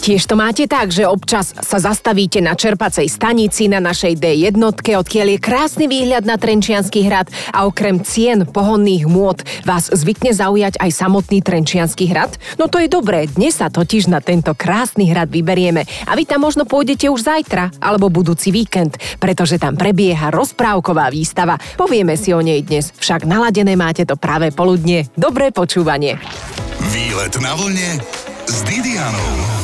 Tiež to máte tak, že občas sa zastavíte na čerpacej stanici na našej D1, odkiaľ je krásny výhľad na Trenčiansky hrad a okrem cien pohonných môd vás zvykne zaujať aj samotný Trenčiansky hrad? No to je dobré, dnes sa totiž na tento krásny hrad vyberieme a vy tam možno pôjdete už zajtra alebo budúci víkend, pretože tam prebieha rozprávková výstava. Povieme si o nej dnes, však naladené máte to práve poludne. Dobré počúvanie. Výlet na vlne s Didianou.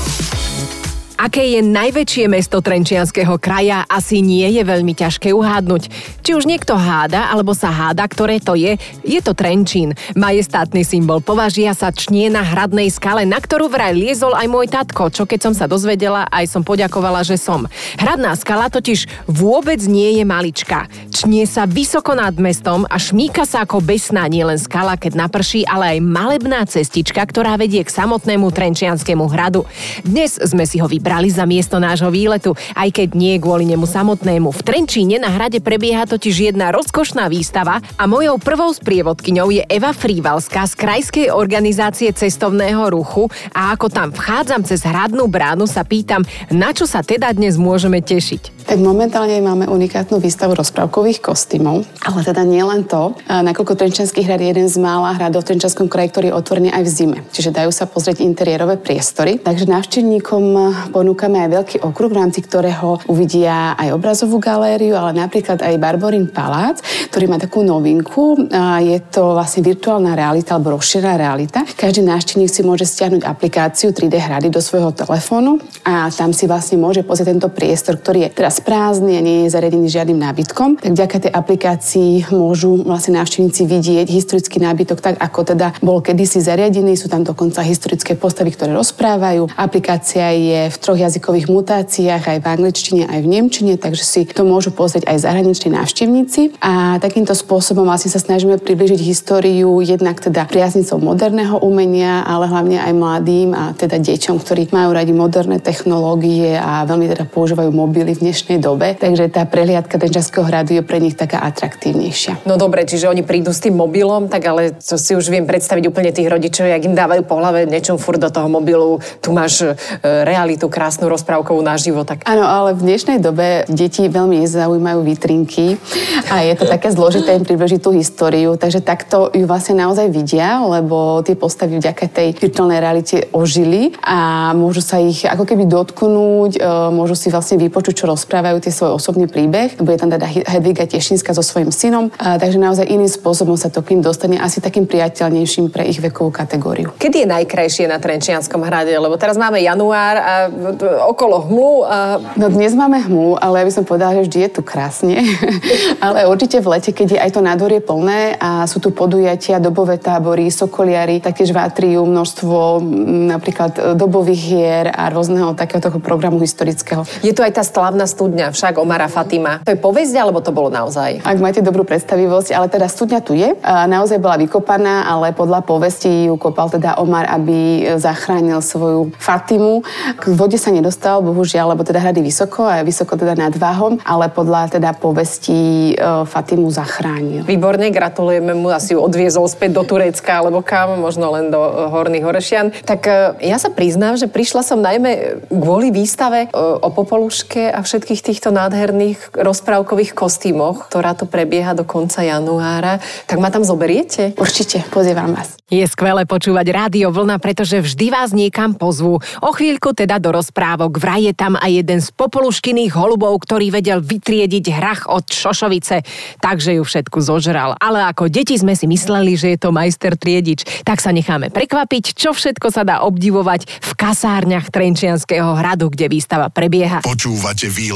Aké je najväčšie mesto Trenčianského kraja, asi nie je veľmi ťažké uhádnuť. Či už niekto háda, alebo sa háda, ktoré to je, je to Trenčín. Majestátny symbol považia sa čnie na hradnej skale, na ktorú vraj liezol aj môj tatko, čo keď som sa dozvedela, aj som poďakovala, že som. Hradná skala totiž vôbec nie je malička. Čnie sa vysoko nad mestom a šmíka sa ako besná nielen skala, keď naprší, ale aj malebná cestička, ktorá vedie k samotnému Trenčianskému hradu. Dnes sme si ho vybrali brali za miesto nášho výletu, aj keď nie kvôli nemu samotnému. V Trenčíne na hrade prebieha totiž jedna rozkošná výstava a mojou prvou sprievodkyňou je Eva Frívalská z Krajskej organizácie cestovného ruchu a ako tam vchádzam cez hradnú bránu sa pýtam, na čo sa teda dnes môžeme tešiť. Tak momentálne máme unikátnu výstavu rozprávkových kostýmov, ale teda nie len to. Nakoľko Trenčanský hrad je jeden z mála hradov v Trenčanskom kraji, ktorý je otvorený aj v zime. Čiže dajú sa pozrieť interiérové priestory. Takže návštevníkom ponúkame aj veľký okruh, v rámci ktorého uvidia aj obrazovú galériu, ale napríklad aj Barborín Palác, ktorý má takú novinku. Je to vlastne virtuálna realita alebo rozšírená realita. Každý návštevník si môže stiahnuť aplikáciu 3D hrady do svojho telefónu a tam si vlastne môže pozrieť tento priestor, ktorý je teraz prázdny a nie je zariadený žiadnym nábytkom. Tak vďaka tej aplikácii môžu vlastne návštevníci vidieť historický nábytok tak, ako teda bol kedysi zariadený. Sú tam dokonca historické postavy, ktoré rozprávajú. Aplikácia je v troch jazykových mutáciách, aj v angličtine, aj v nemčine, takže si to môžu pozrieť aj zahraniční návštevníci. A takýmto spôsobom vlastne sa snažíme približiť históriu jednak teda priaznicov moderného umenia, ale hlavne aj mladým a teda deťom, ktorí majú radi moderné technológie a veľmi teda používajú mobily v dnešnej dobe. Takže tá prehliadka Denčanského hradu je pre nich taká atraktívnejšia. No dobre, čiže oni prídu s tým mobilom, tak ale to si už viem predstaviť úplne tých rodičov, jak im dávajú po hlave niečom furt do toho mobilu. Tu máš e, realitu krásnu rozprávkovú naživo. Tak... Áno, ale v dnešnej dobe deti veľmi zaujímajú vitrinky a je to také zložité im približiť tú históriu, takže takto ju vlastne naozaj vidia, lebo tie postavy vďaka tej virtuálnej realite ožili a môžu sa ich ako keby dotknúť, e, môžu si vlastne vypočuť, čo rozprávajú tie svoj osobný príbeh. Bude tam teda Hedviga Tešinska so svojím synom, a takže naozaj iným spôsobom sa to k ním dostane asi takým priateľnejším pre ich vekovú kategóriu. Kedy je najkrajšie na Trenčianskom hrade? Lebo teraz máme január a okolo hmlu. A... No dnes máme hmlu, ale ja by som povedala, že vždy je tu krásne. ale určite v lete, keď je aj to nádorie plné a sú tu podujatia, dobové tábory, sokoliary, taktiež v atrium, množstvo napríklad e, dobových hier a rôzneho takéhoto programu historického. Je tu aj tá slavná studňa, však Omara Fatima. To je povesť, alebo to bolo naozaj? Ak máte dobrú predstavivosť, ale teda studňa tu je. Naozaj bola vykopaná, ale podľa povesti ju kopal teda Omar, aby zachránil svoju Fatimu. K vode sa nedostal, bohužiaľ, lebo teda hrady vysoko a vysoko teda nad váhom, ale podľa teda povesti e, Fatimu zachránil. Výborne, gratulujeme mu, asi ju odviezol späť do Turecka alebo kam, možno len do e, Horných Horešian. Tak e, ja sa priznám, že prišla som najmä kvôli výstave o Popoluške a všetkých týchto nádherných rozprávkových kostýmoch, ktorá to prebieha do konca januára. Tak ma tam zoberiete? Určite, pozývam vás. Je skvelé počúvať Rádio Vlna, pretože vždy vás niekam pozvú. O chvíľku teda do rozprávok. Vraj je tam aj jeden z popoluškyných holubov, ktorý vedel vytriediť hrach od Šošovice. Takže ju všetku zožral. Ale ako deti sme si mysleli, že je to majster triedič. Tak sa necháme prekvapiť, čo všetko sa dá obdivovať v kasárniach Trenčianského hradu, kde výstava prebieha. Počúvate výlet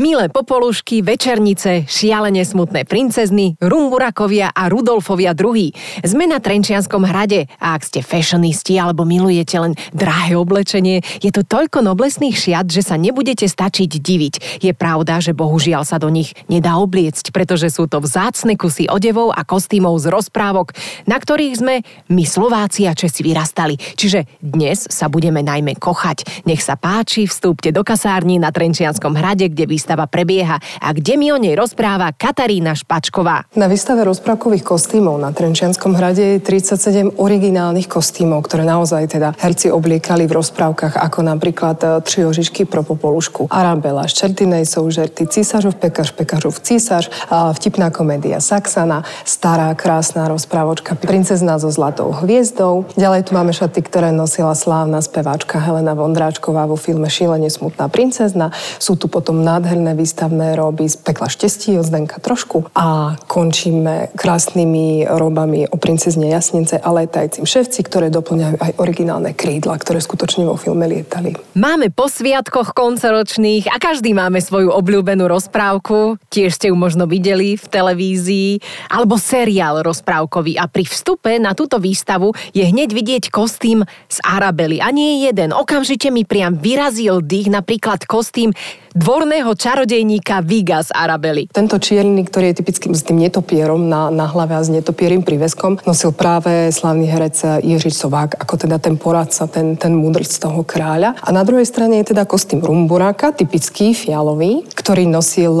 Milé popolušky, večernice, šialene smutné princezny, Rumburakovia a Rudolfovia II. Sme na Trenčianskom hrade a ak ste fashionisti alebo milujete len drahé oblečenie, je tu toľko noblesných šiat, že sa nebudete stačiť diviť. Je pravda, že bohužiaľ sa do nich nedá obliecť, pretože sú to vzácne kusy odevov a kostýmov z rozprávok, na ktorých sme my Slováci a Česi vyrastali. Čiže dnes sa budeme najmä kochať. Nech sa páči, vstúpte do kasárni na Trenčianskom hrade, kde vy výstava prebieha a kde mi o nej rozpráva Katarína Špačková. Na výstave rozprávkových kostýmov na Trenčianskom hrade je 37 originálnych kostýmov, ktoré naozaj teda herci obliekali v rozprávkach, ako napríklad e, Tri ožičky pro popolušku, Arabela, Ščertinej soužerty, Císařov pekař, pekařov císař, vtipná komédia Saxana, stará krásna rozprávočka Princezna so zlatou hviezdou. Ďalej tu máme šaty, ktoré nosila slávna speváčka Helena Vondráčková vo filme Šílenie smutná princezna. Sú tu potom nádherné výstavné roby z pekla štestí od Zdenka trošku a končíme krásnymi robami o princezne Jasnice a letajcím ševci, ktoré doplňajú aj originálne krídla, ktoré skutočne vo filme lietali. Máme po sviatkoch koncoročných a každý máme svoju obľúbenú rozprávku. Tiež ste ju možno videli v televízii. Alebo seriál rozprávkový. A pri vstupe na túto výstavu je hneď vidieť kostým z Arabely. A nie jeden. Okamžite mi priam vyrazil dých napríklad kostým dvorného čarodejníka Viga z Arabely. Tento čierny, ktorý je typickým s tým netopierom na, na hlave a s netopierým príveskom, nosil práve slavný herec Jiří Sovák, ako teda ten poradca, ten, ten múdrc toho kráľa. A na druhej strane je teda kostým Rumburáka, typický fialový, ktorý nosil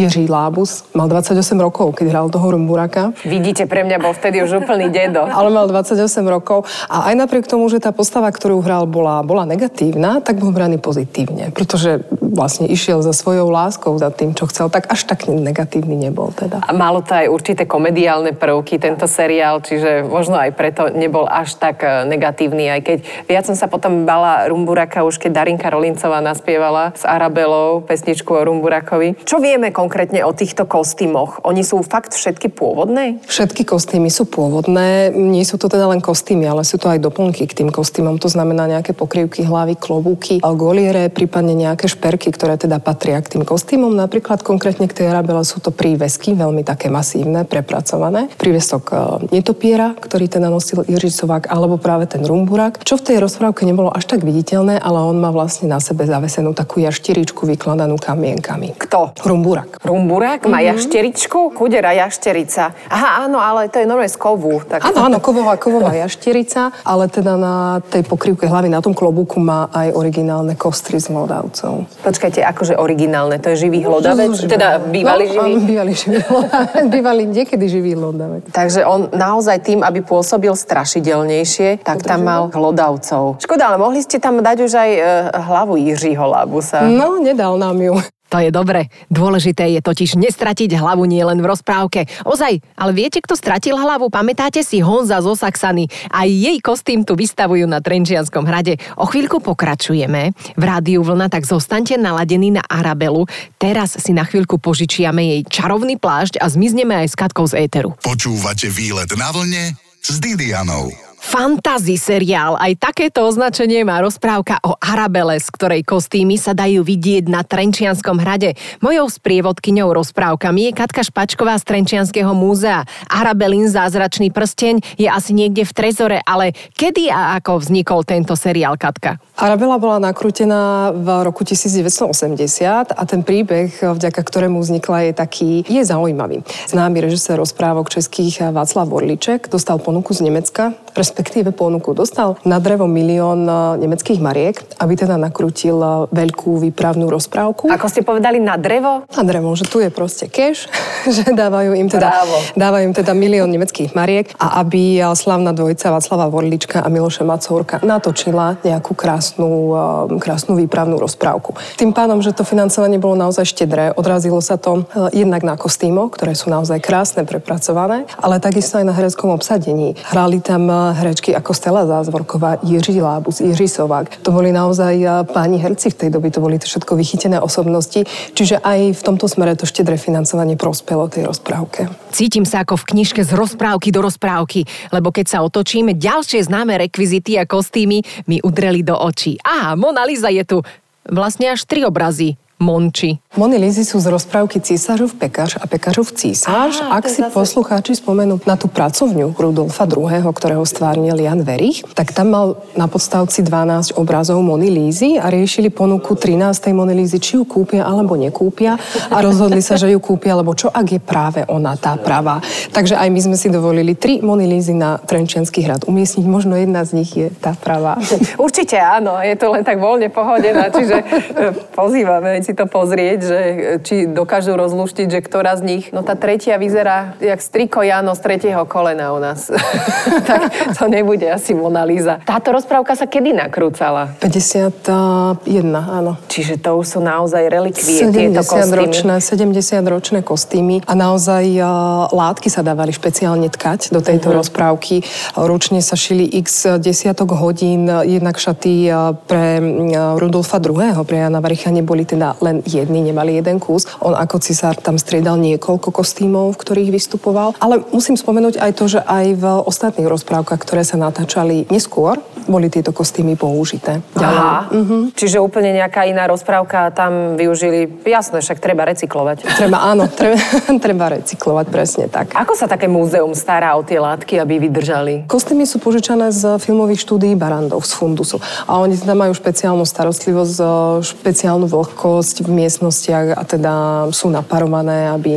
Jiří Lábus. Mal 28 rokov, keď hral toho Rumburaka. Vidíte, pre mňa bol vtedy už úplný dedo. Ale mal 28 rokov a aj napriek tomu, že tá postava, ktorú hral, bola, bola negatívna, tak bol braný pozitívne, pretože vlastne išiel za svojou láskou, za tým, čo chcel, tak až tak negatívny nebol teda. A malo to aj určité komediálne prvky, tento seriál, čiže možno aj preto nebol až tak e, negatívny, aj keď viac som sa potom bala Rumburaka už keď Darinka Rolincová naspievala s Arabelou pesničku o Rumburakovi. Čo vieme konkrétne konkrétne o týchto kostýmoch? Oni sú fakt všetky pôvodné? Všetky kostýmy sú pôvodné. Nie sú to teda len kostýmy, ale sú to aj doplnky k tým kostýmom. To znamená nejaké pokrývky hlavy, klobúky, goliere, prípadne nejaké šperky, ktoré teda patria k tým kostýmom. Napríklad konkrétne k tej Arabele sú to prívesky, veľmi také masívne, prepracované. Prívesok e, netopiera, ktorý teda nosil Sovák, alebo práve ten rumburak, čo v tej rozprávke nebolo až tak viditeľné, ale on má vlastne na sebe zavesenú takú jaštiričku vykladanú kamienkami. Kto? Rumburak. Rumburák má mm-hmm. jašteričku? Kudera jašterica. Aha, áno, ale to je normálne z kovu. Tak... Áno, áno, kovová, kovová jašterica, ale teda na tej pokrývke hlavy, na tom klobúku má aj originálne kostry z hlodavcov. Počkajte, akože originálne, to je živý hlodavec? No, teda bývalý no, živý? Áno, bývalý živý hlodavec, bývalý niekedy živý hlodavec. Takže on naozaj tým, aby pôsobil strašidelnejšie, tak tam mal hlodavcov. Škoda, ale mohli ste tam dať už aj e, hlavu Jiřího Labusa. No, nedal nám ju. To je dobre. Dôležité je totiž nestratiť hlavu nielen v rozprávke. Ozaj, ale viete, kto stratil hlavu? Pamätáte si Honza zo Saxany? Aj jej kostým tu vystavujú na Trenčianskom hrade. O chvíľku pokračujeme. V rádiu Vlna tak zostaňte naladení na Arabelu. Teraz si na chvíľku požičiame jej čarovný plášť a zmizneme aj s Katkou z éteru. Počúvate výlet na vlne s Didianou. Fantasy seriál. Aj takéto označenie má rozprávka o Arabele, z ktorej kostýmy sa dajú vidieť na Trenčianskom hrade. Mojou sprievodkyňou rozprávkami je Katka Špačková z Trenčianského múzea. Arabelin zázračný prsteň je asi niekde v Trezore, ale kedy a ako vznikol tento seriál, Katka? Arabela bola nakrútená v roku 1980 a ten príbeh, vďaka ktorému vznikla, je taký, je zaujímavý. Známy režisér rozprávok českých Václav Vorliček dostal ponuku z Nemecka, respektíve ponuku dostal na drevo milión e, nemeckých mariek, aby teda nakrútil e, veľkú výpravnú rozprávku. Ako ste povedali, na drevo? Na drevo, že tu je proste cash, že dávajú im teda, dávajú im teda milión nemeckých mariek a aby e, slavná dvojica Václava Vorlička a Miloša Macourka natočila nejakú krásnu, krásnu výpravnú rozprávku. Tým pádom, že to financovanie bolo naozaj štedré, odrazilo sa to jednak na kostýmo, ktoré sú naozaj krásne, prepracované, ale takisto aj na hereckom obsadení. Hrali tam herečky ako Stella Zázvorková, Jiří Lábus, Jiří Sovák. To boli naozaj eh, páni herci v tej doby, to boli to všetko vychytené osobnosti, čiže aj v tomto smere to štedré financovanie prospelo tej rozprávke. Cítim sa ako v knižke z rozprávky do rozprávky, lebo keď sa otočíme, ďalšie známe rekvizity a kostýmy mi udreli do očí. Aha, Mona Lisa je tu. Vlastne až tri obrazy. Monči. Moni Lizy sú z rozprávky Císařov pekař a pekařov císař. Á, Ak si zase... poslucháči spomenú na tú pracovňu Rudolfa II., ktorého stvárnil Jan Verich, tak tam mal na podstavci 12 obrazov Moni Lízy a riešili ponuku 13. Moni Lízy, či ju kúpia alebo nekúpia a rozhodli sa, že ju kúpia, lebo čo ak je práve ona tá pravá. Takže aj my sme si dovolili tri Moni Lízy na Trenčianský hrad umiestniť. Možno jedna z nich je tá pravá. Určite áno, je to len tak voľne pohodená, čiže e, pozývame si to pozrieť, že či dokážu rozluštiť, že ktorá z nich, no tá tretia vyzerá jak striko Jano z tretieho kolena u nás. tak to nebude asi Mona Lisa. Táto rozprávka sa kedy nakrúcala? 51, áno. Čiže to už sú naozaj relikvie, 70 tieto kostýmy. Ročné, 70 ročné kostýmy a naozaj uh, látky sa dávali špeciálne tkať do tejto uh-huh. rozprávky. Ručne sa šili x desiatok hodín, jednak šaty pre Rudolfa II. Pre Jana Varicha neboli teda len jedny, nemali jeden kus. On ako cisár tam striedal niekoľko kostýmov, v ktorých vystupoval. Ale musím spomenúť aj to, že aj v ostatných rozprávkach, ktoré sa natáčali neskôr, boli tieto kostýmy použité. Aha. Uh-huh. Čiže úplne nejaká iná rozprávka tam využili. Jasné, však treba recyklovať. Treba, áno, treba, treba recyklovať, presne tak. Ako sa také múzeum stará o tie látky, aby vydržali? Kostýmy sú požičané z filmových štúdií Barandov, z Fundusu. A oni teda majú špeciálnu starostlivosť, špeciálnu vlhkosť v miestnostiach a teda sú naparované, aby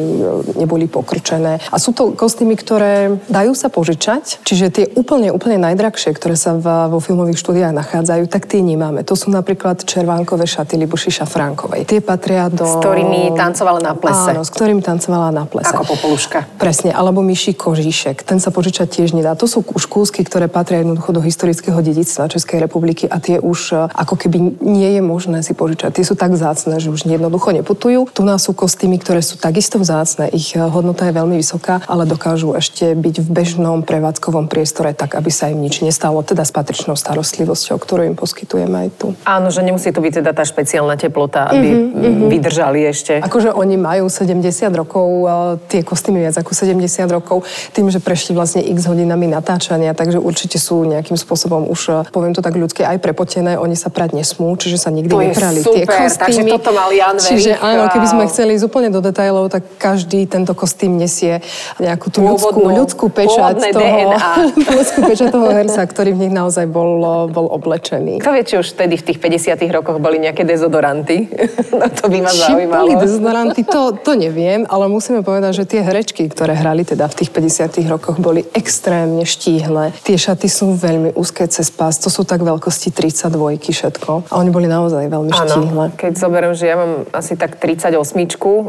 neboli pokrčené. A sú to kostýmy, ktoré dajú sa požičať, čiže tie úplne, úplne najdrahšie, ktoré sa v, vo filmových štúdiách nachádzajú, tak tie nemáme. To sú napríklad červánkové šaty Libuši Šafránkovej. Tie patria do... S ktorými tancovala na plese. Áno, s ktorými tancovala na plese. Ako popoluška. Presne, alebo myší kožíšek. Ten sa požičať tiež nedá. To sú už kúsky, ktoré patria jednoducho do historického dedictva Českej republiky a tie už e, ako keby nie je možné si požičať. Tie sú tak vzácne, že už jednoducho neputujú. Tu nás sú kostýmy, ktoré sú takisto vzácne. Ich e, hodnota je veľmi vysoká, ale dokážu ešte byť v bežnom prevádzkovom priestore tak, aby sa im nič nestalo, teda s patričnou starostlivosťou, ktorú im poskytujeme aj tu. Áno, že nemusí to byť teda tá špeciálna teplota, aby mm-hmm, vydržali ešte. Akože oni majú 70 rokov, e, tie kostýmy viac ako 70 rokov, tým, že prešli vlastne x hodinami natáčania, takže určite sú nejakým spôsobom už, poviem to tak ľudské, aj prepotené, oni sa prať nesmú, čiže sa nikdy to neprali tie kostýmy. Takže toto mal Jan Čiže áno, keby sme chceli ísť úplne do detajlov, tak každý tento kostým nesie nejakú tú ľudskú, ľudskú pečať toho, ľudskú pečať toho herca, ktorý v nich naozaj bol, bol oblečený. Kto vie, či už vtedy v tých 50 rokoch boli nejaké dezodoranty? no to by ma či zaujímalo. boli dezodoranty, to, to neviem, ale musíme povedať, že tie herečky, ktoré hrali teda v tých 50 rokoch, boli extrémne štíhle. Tie šaty sú veľmi úzke cez pás, to sú tak veľkosti 32 všetko. A oni boli naozaj veľmi Áno, štíhle. keď zoberiem, že ja mám asi tak 38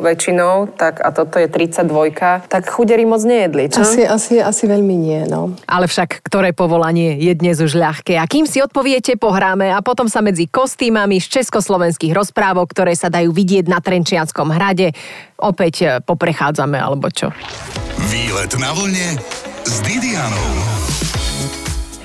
väčšinou, tak a toto je 32, tak chudery moc nejedli, čo? Asi, asi, asi veľmi nie, no. Ale však ktoré povolanie je dnes už ľahké? A kým si odpoviete, pohráme a potom sa medzi kostýmami z československých rozprávok, ktoré sa dajú vidieť na Trenčianskom hrade, opäť eh, poprechádzame, alebo čo? Výlet na vlne s Didianou.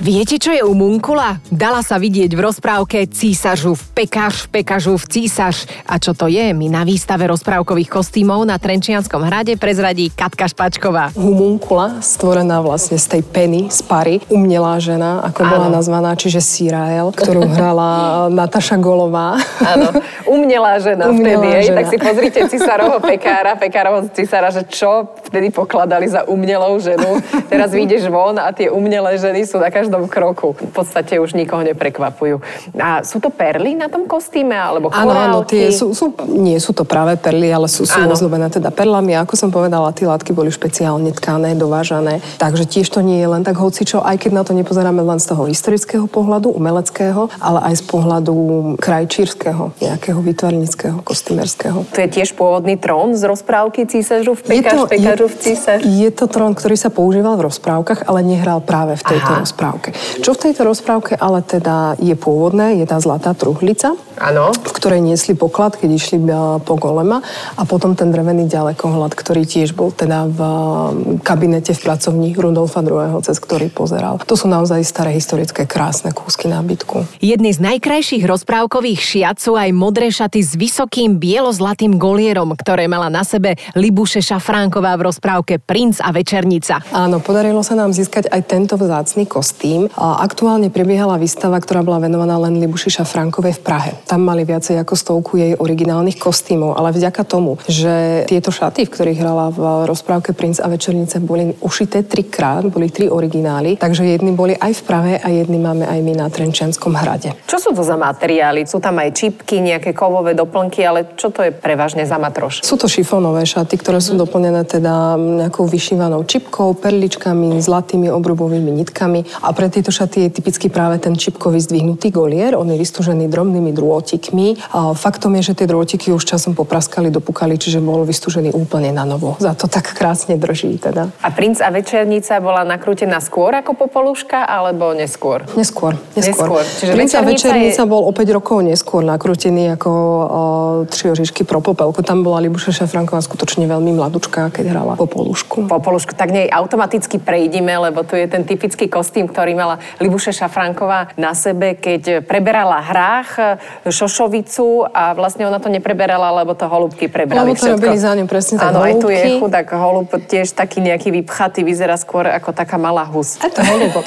Viete, čo je u Munkula? Dala sa vidieť v rozprávke Císažu v pekaž, v pekažu v císaž. A čo to je? Mi na výstave rozprávkových kostýmov na Trenčianskom hrade prezradí Katka Špačková. Humunkula, stvorená vlastne z tej peny, z pary, umelá žena, ako bola Áno. nazvaná, čiže Sirael, ktorú hrala Nataša Golová. Áno, umelá žena umelá vtedy, žena. tak si pozrite cisárovho pekára, pekárovho cisára, že čo vtedy pokladali za umelou ženu. Teraz vyjdeš von a tie umelé ženy sú na každom každom kroku. V podstate už nikoho neprekvapujú. A sú to perly na tom kostýme, alebo Áno, áno, tie sú, sú, nie sú to práve perly, ale sú, sú ozdobené teda perlami. A ako som povedala, tie látky boli špeciálne tkané, dovážané. Takže tiež to nie je len tak hocičo, aj keď na to nepozeráme len z toho historického pohľadu, umeleckého, ale aj z pohľadu krajčírskeho, nejakého vytvarnického, kostýmerského. To je tiež pôvodný trón z rozprávky císažu v pekáž, pekážu v císaž? Je to trón, ktorý sa používal v rozprávkach, ale nehral práve v tejto Aha. rozprávke rozprávke. Čo v tejto rozprávke ale teda je pôvodné, je tá zlatá truhlica, ano. v ktorej niesli poklad, keď išli e, po golema a potom ten drevený ďalekohľad, ktorý tiež bol teda v e, kabinete v pracovní Rudolfa II., cez ktorý pozeral. To sú naozaj staré historické krásne kúsky nábytku. Jedný z najkrajších rozprávkových šiat sú aj modré šaty s vysokým bielozlatým golierom, ktoré mala na sebe Libuše Šafránková v rozprávke Princ a večernica. Áno, podarilo sa nám získať aj tento vzácný kostým tým. A aktuálne prebiehala výstava, ktorá bola venovaná len Libuši Šafrankovej v Prahe. Tam mali viacej ako stovku jej originálnych kostýmov, ale vďaka tomu, že tieto šaty, v ktorých hrala v rozprávke Princ a večernice, boli ušité trikrát, boli tri originály, takže jedny boli aj v Prahe a jedny máme aj my na Trenčianskom hrade. Čo sú to za materiály? Sú tam aj čipky, nejaké kovové doplnky, ale čo to je prevažne za matroš? Sú to šifónové šaty, ktoré sú doplnené teda nejakou vyšívanou čipkou, perličkami, zlatými obrubovými nitkami a pre tieto šaty je typicky práve ten čipkový zdvihnutý golier. On je vystúžený drobnými drôtikmi. Faktom je, že tie drôtiky už časom popraskali, dopukali, čiže bol vystúžený úplne na novo. Za to tak krásne drží teda. A princ a večernica bola nakrútená skôr ako popoluška, alebo neskôr? Neskôr. Neskôr. neskôr. Čiže princ a večernica je... bol o 5 rokov neskôr nakrútený ako o, tri ožišky pro popelku. Tam bola Libuša Šafranková skutočne veľmi mladučká, keď hrala popolušku. Popolušku, tak nej automaticky prejdime, lebo tu je ten typický kostým, ktorý mala Libuša Šafranková na sebe, keď preberala hrách, šošovicu a vlastne ona to nepreberala, lebo to holubky prebrali Lebo to všetko. robili za ňu presne tak Áno, aj tu je chudák holub, tiež taký nejaký vypchatý, vyzerá skôr ako taká malá hus. Je to holubok.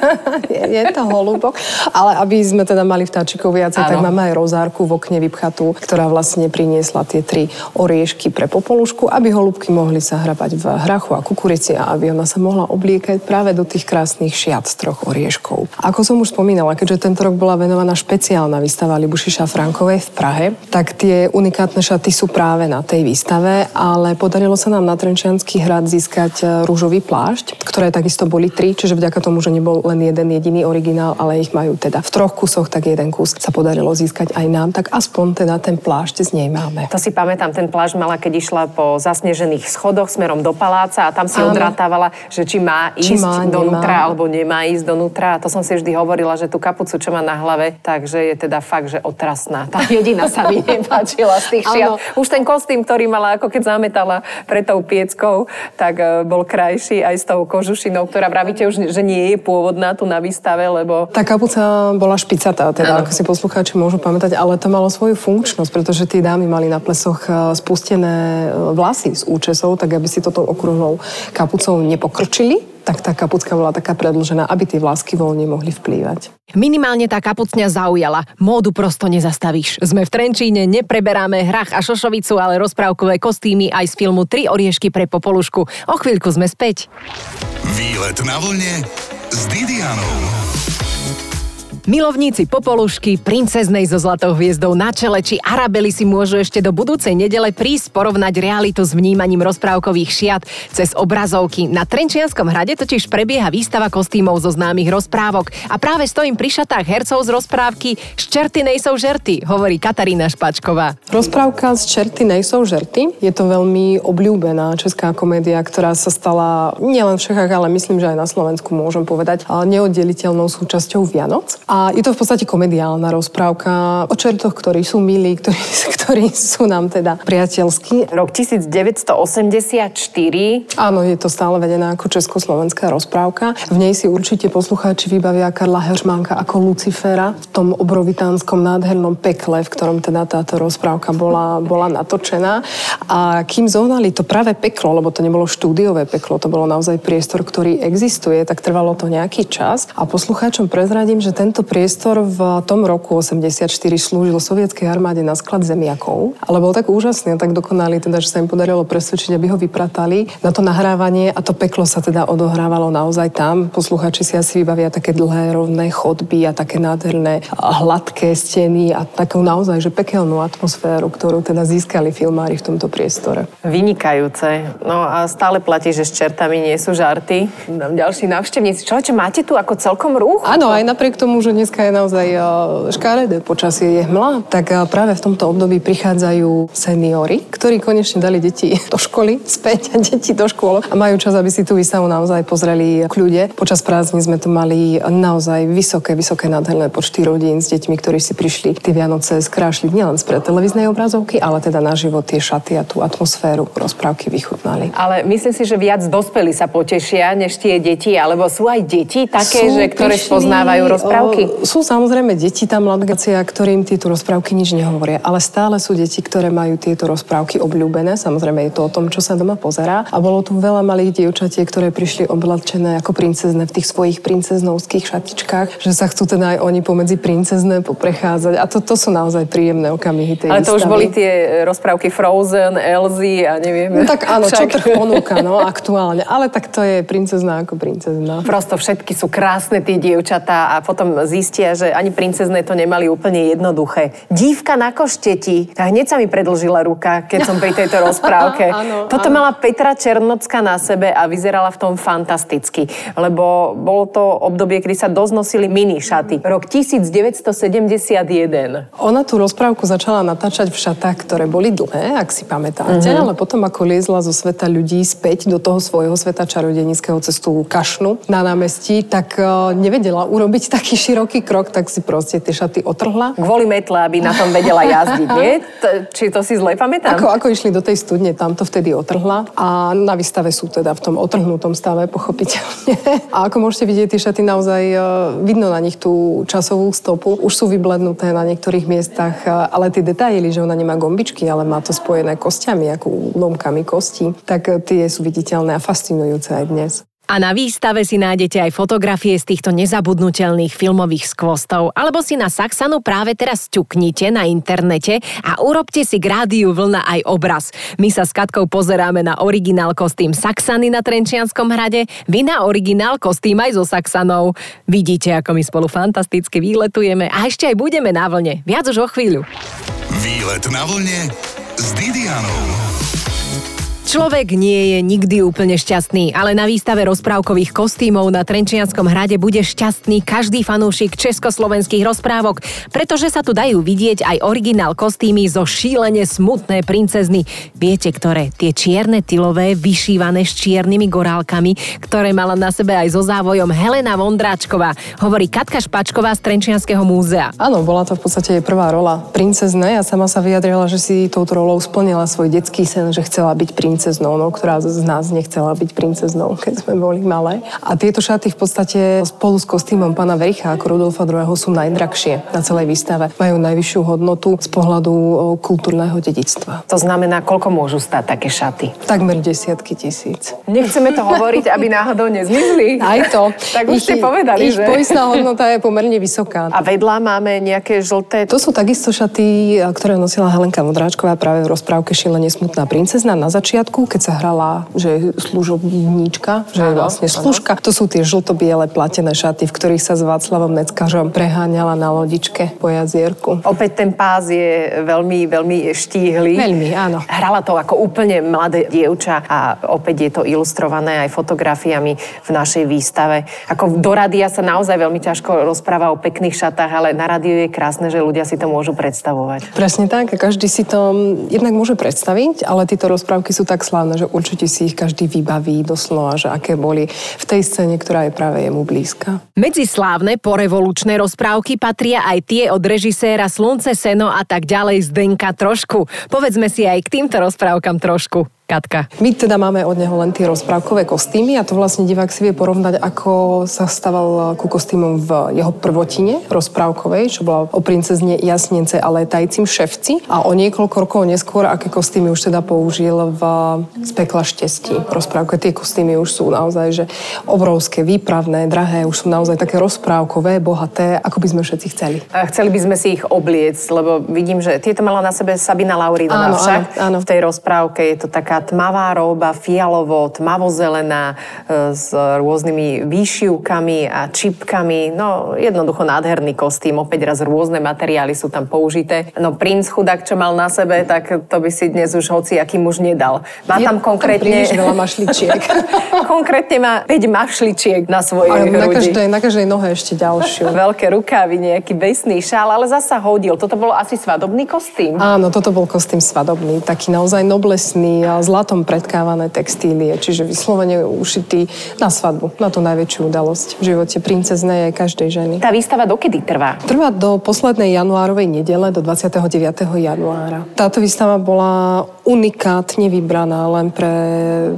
je, je to holubok. Ale aby sme teda mali vtáčikov viacej, tak máme aj rozárku v okne vypchatú, ktorá vlastne priniesla tie tri oriešky pre popolušku, aby holubky mohli sa hrabať v hrachu a kukurici a aby ona sa mohla obliekať práve do tých krásnych šiat troch orieškov. Ako som už spomínala, keďže tento rok bola venovaná špeciálna výstava Libuši Šafrankovej v Prahe, tak tie unikátne šaty sú práve na tej výstave, ale podarilo sa nám na Trenčiansky hrad získať e, rúžový plášť, ktoré takisto boli tri, čiže vďaka tomu, že nebol len jeden jediný originál, ale ich majú teda v troch kusoch, tak jeden kus sa podarilo získať aj nám, tak aspoň teda ten plášť z nej máme. To si pamätám, ten plášť mala, keď išla po zasnežených schodoch smerom do paláca a tam si Áno. odrátávala, že či má ísť či má, donútra nemá. alebo nemá ísť donútra. A to som si vždy hovorila, že tú kapucu, čo má na hlave, takže je teda fakt, že otrasná. Tá jediná sa mi nepáčila z tých šiat. Už ten kostým, ktorý mala, ako keď zametala pre tou pieckou, tak e, bol krajší aj s tou kožušinou, ktorá vravíte už, že nie je pôvodná tu na výstave, lebo... Tá kapuca bola špicatá, teda ano. ako si poslucháči môžu pamätať, ale to malo svoju funkčnosť, pretože tí dámy mali na plesoch e, spustené e, vlasy z účesov, tak aby si toto okruhnou kapucou nepokrčili tak tá kapucka bola taká predlžená, aby tie vlásky voľne mohli vplývať. Minimálne tá kapucňa zaujala. Módu prosto nezastavíš. Sme v Trenčíne, nepreberáme hrach a šošovicu, ale rozprávkové kostýmy aj z filmu Tri oriešky pre popolušku. O chvíľku sme späť. Výlet na vlne s Didianou. Milovníci popolušky, princeznej so zlatou hviezdou na čele či Arabely si môžu ešte do budúcej nedele prísť porovnať realitu s vnímaním rozprávkových šiat cez obrazovky. Na Trenčianskom hrade totiž prebieha výstava kostýmov zo známych rozprávok a práve stojím pri šatách hercov z rozprávky Ščerty nejsou žerty, hovorí Katarína Špačková. Rozprávka z Čerty nejsou žerty je to veľmi obľúbená česká komédia, ktorá sa stala nielen v Čechách, ale myslím, že aj na Slovensku môžem povedať neoddeliteľnou súčasťou Vianoc. A je to v podstate komediálna rozprávka o čertoch, ktorí sú milí, ktorí, ktorí sú nám teda priateľskí. Rok 1984. Áno, je to stále vedená ako československá rozprávka. V nej si určite poslucháči vybavia Karla Heržmánka ako Lucifera v tom obrovitánskom nádhernom pekle, v ktorom teda táto rozprávka bola, bola natočená. A kým zohnali to práve peklo, lebo to nebolo štúdiové peklo, to bolo naozaj priestor, ktorý existuje, tak trvalo to nejaký čas. A poslucháčom prezradím, že tento tento priestor v tom roku 84 slúžil sovietskej armáde na sklad zemiakov, ale bol tak úžasný a tak dokonalý, teda, že sa im podarilo presvedčiť, aby ho vypratali na to nahrávanie a to peklo sa teda odohrávalo naozaj tam. Posluchači si asi vybavia také dlhé rovné chodby a také nádherné hladké steny a takú naozaj že pekelnú atmosféru, ktorú teda získali filmári v tomto priestore. Vynikajúce. No a stále platí, že s čertami nie sú žarty. Ďalší návštevníci. Čo máte tu ako celkom ruch? Áno, aj napriek tomu, že že dneska je naozaj eh, škaredé počasie, je hmla, tak eh, práve v tomto období prichádzajú seniory, ktorí konečne dali deti do školy, späť deti do škôl a majú čas, aby si tú výstavu naozaj pozreli k ľude. Počas prázdnin sme tu mali naozaj vysoké, vysoké nádherné počty rodín s deťmi, ktorí si prišli tie Vianoce skrášliť nielen z televíznej obrazovky, ale teda na život tie šaty a tú atmosféru rozprávky vychutnali. Ale myslím si, že viac dospelí sa potešia, než tie deti, alebo sú aj deti také, sú, že, ktoré spoznávajú rozprávky? Rozprávky? Sú samozrejme deti tam mladgácia, ktorým tieto rozprávky nič nehovoria, ale stále sú deti, ktoré majú tieto rozprávky obľúbené. Samozrejme je to o tom, čo sa doma pozerá. A bolo tu veľa malých dievčatiek, ktoré prišli oblačené ako princezne v tých svojich princeznovských šatičkách, že sa chcú teda aj oni pomedzi princezne poprechádzať. A to, to sú naozaj príjemné okamihy tej Ale to výstavy. už boli tie rozprávky Frozen, Elzy a neviem. No tak áno, Však. čo trh ponúka, no aktuálne. Ale tak to je princezná ako princezná. Prosto všetky sú krásne tie dievčatá a potom zistia, že ani princezné to nemali úplne jednoduché. Dívka na košteti. A hneď sa mi predlžila ruka, keď som pri tejto rozprávke. Áno, Toto áno. mala Petra Černocka na sebe a vyzerala v tom fantasticky. Lebo bolo to obdobie, kedy sa dosť nosili mini šaty. Rok 1971. Ona tú rozprávku začala natáčať v šatách, ktoré boli dlhé, ak si pamätáte, Mhm. ale potom ako liezla zo sveta ľudí späť do toho svojho sveta čarodenického cestu kašnu na námestí, tak eh, nevedela urobiť taký široký krok, tak si proste tie šaty otrhla. Kvôli metle, aby na tom vedela jazdiť, nie? Či to si zle pamätám? Ako, ako išli do tej studne, tam to vtedy otrhla a na výstave sú teda v tom otrhnutom stave, pochopiteľne. A ako môžete vidieť, tie šaty naozaj, e, vidno na nich tú časovú stopu, už sú vyblednuté na niektorých miestach, e, ale tie detaily, že ona nemá gombičky, ale má to spojené kostiami, ako lomkami kostí, tak tie sú viditeľné a fascinujúce aj dnes. A na výstave si nájdete aj fotografie z týchto nezabudnutelných filmových skvostov, alebo si na Saxanu práve teraz ťuknite na internete a urobte si k rádiu vlna aj obraz. My sa s Katkou pozeráme na originál kostým Saxany na Trenčianskom hrade, vy na originál kostým aj so Saxanou. Vidíte, ako my spolu fantasticky výletujeme a ešte aj budeme na vlne. Viac už o chvíľu. Výlet na vlne s Didianou. Človek nie je nikdy úplne šťastný, ale na výstave rozprávkových kostýmov na Trenčianskom hrade bude šťastný každý fanúšik československých rozprávok, pretože sa tu dajú vidieť aj originál kostýmy zo šílene smutné princezny. Viete, ktoré? Tie čierne tylové, vyšívané s čiernymi gorálkami, ktoré mala na sebe aj so závojom Helena Vondráčková, hovorí Katka Špačková z Trenčianského múzea. Áno, bola to v podstate jej prvá rola princeznej a sama sa vyjadrila, že si touto rolou splnila svoj detský sen, že chcela byť princeznou, no, ktorá z nás nechcela byť princeznou, keď sme boli malé. A tieto šaty v podstate spolu s kostýmom pána Vericha ako Rudolfa II. sú najdrahšie na celej výstave. Majú najvyššiu hodnotu z pohľadu kultúrneho dedičstva. To znamená, koľko môžu stať také šaty? Takmer desiatky tisíc. Nechceme to hovoriť, aby náhodou nezmizli. Aj to. tak už ste povedali, ich že... poistná hodnota je pomerne vysoká. A vedľa máme nejaké žlté... To sú takisto šaty, ktoré nosila Helenka Modráčková práve v rozprávke Šilenie smutná princezna na začiatku, keď sa hrala, že je služobníčka, že je vlastne služka. To sú tie žlto-biele platené šaty, v ktorých sa s Václavom Neckažom preháňala na lodičke po jazierku. Opäť ten pás je veľmi, veľmi štíhly. Veľmi, áno. Hrala to ako úplne mladé dievča a opäť je to ilustrované aj fotografiami v našej výstave. Ako do rádia sa naozaj veľmi ťažko rozpráva o pekných šatách, ale na rádiu je krásne, že ľudia si to môžu predstavovať. Presne tak, každý si to jednak môže predstaviť, ale tieto rozprávky sú tak slávne, že určite si ich každý vybaví doslova, že aké boli v tej scéne, ktorá je práve jemu blízka. Medzi slávne porevolučné rozprávky patria aj tie od režiséra Slunce, Seno a tak ďalej Zdenka Trošku. Povedzme si aj k týmto rozprávkam trošku. Katka. My teda máme od neho len tie rozprávkové kostýmy a to vlastne divák si vie porovnať, ako sa staval ku kostýmom v jeho prvotine rozprávkovej, čo bola o princezne Jasnence a letajcim ševci a o niekoľko rokov neskôr, aké kostýmy už teda použil v z pekla štestí. Rozprávke tie kostýmy už sú naozaj že obrovské, výpravné, drahé, už sú naozaj také rozprávkové, bohaté, ako by sme všetci chceli. A chceli by sme si ich obliecť, lebo vidím, že tieto mala na sebe Sabina Laurinová Áno, však. áno, áno. V tej rozprávke je to taká tmavá róba, fialovo, tmavozelená, e, s rôznymi výšivkami a čipkami. No, jednoducho nádherný kostým. Opäť raz rôzne materiály sú tam použité. No, princ chudák, čo mal na sebe, tak to by si dnes už hoci aký muž nedal. Má tam konkrétne... príliš veľa mašličiek. konkrétne má 5 mašličiek na svojej Ale na hrudi. každej, na každej nohe ešte ďalšiu. Veľké rukávy, nejaký besný šál, ale zasa hodil. Toto bol asi svadobný kostým. Áno, toto bol kostým svadobný, taký naozaj noblesný a zlatom predkávané textílie, čiže vyslovene ušitý na svadbu, na tú najväčšiu udalosť v živote princeznej aj každej ženy. Tá výstava dokedy trvá? Trvá do poslednej januárovej nedele, do 29. januára. Táto výstava bola unikátne vybraná len pre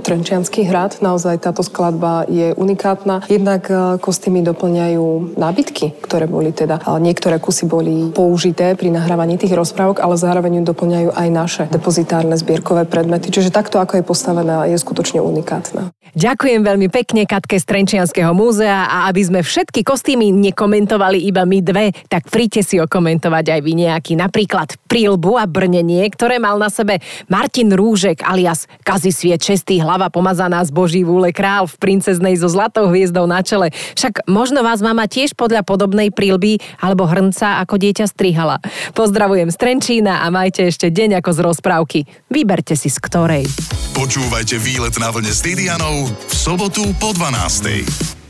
Trenčiansky hrad. Naozaj táto skladba je unikátna. Jednak e, kostýmy doplňajú nábytky, ktoré boli teda, niektoré kusy boli použité pri nahrávaní tých rozprávok, ale zároveň doplňajú aj naše depozitárne zbierkové predmety. Čiže takto, ako je postavená, je skutočne unikátna. Ďakujem veľmi pekne Katke z Trenčianského múzea a aby sme všetky kostýmy nekomentovali iba my dve, tak príďte si okomentovať aj vy nejaký. Napríklad prílbu a brnenie, ktoré mal na sebe Martin Rúžek alias Kazisviet čestý hlava pomazaná z Boží vúle král v princeznej so zlatou hviezdou na čele. Však možno vás mama tiež podľa podobnej prílby alebo hrnca ako dieťa strihala. Pozdravujem z Trenčína a majte ešte deň ako z rozprávky. Vyberte si z ktorej. Počúvajte výlet na vlne s Didianou v sobotu po 12.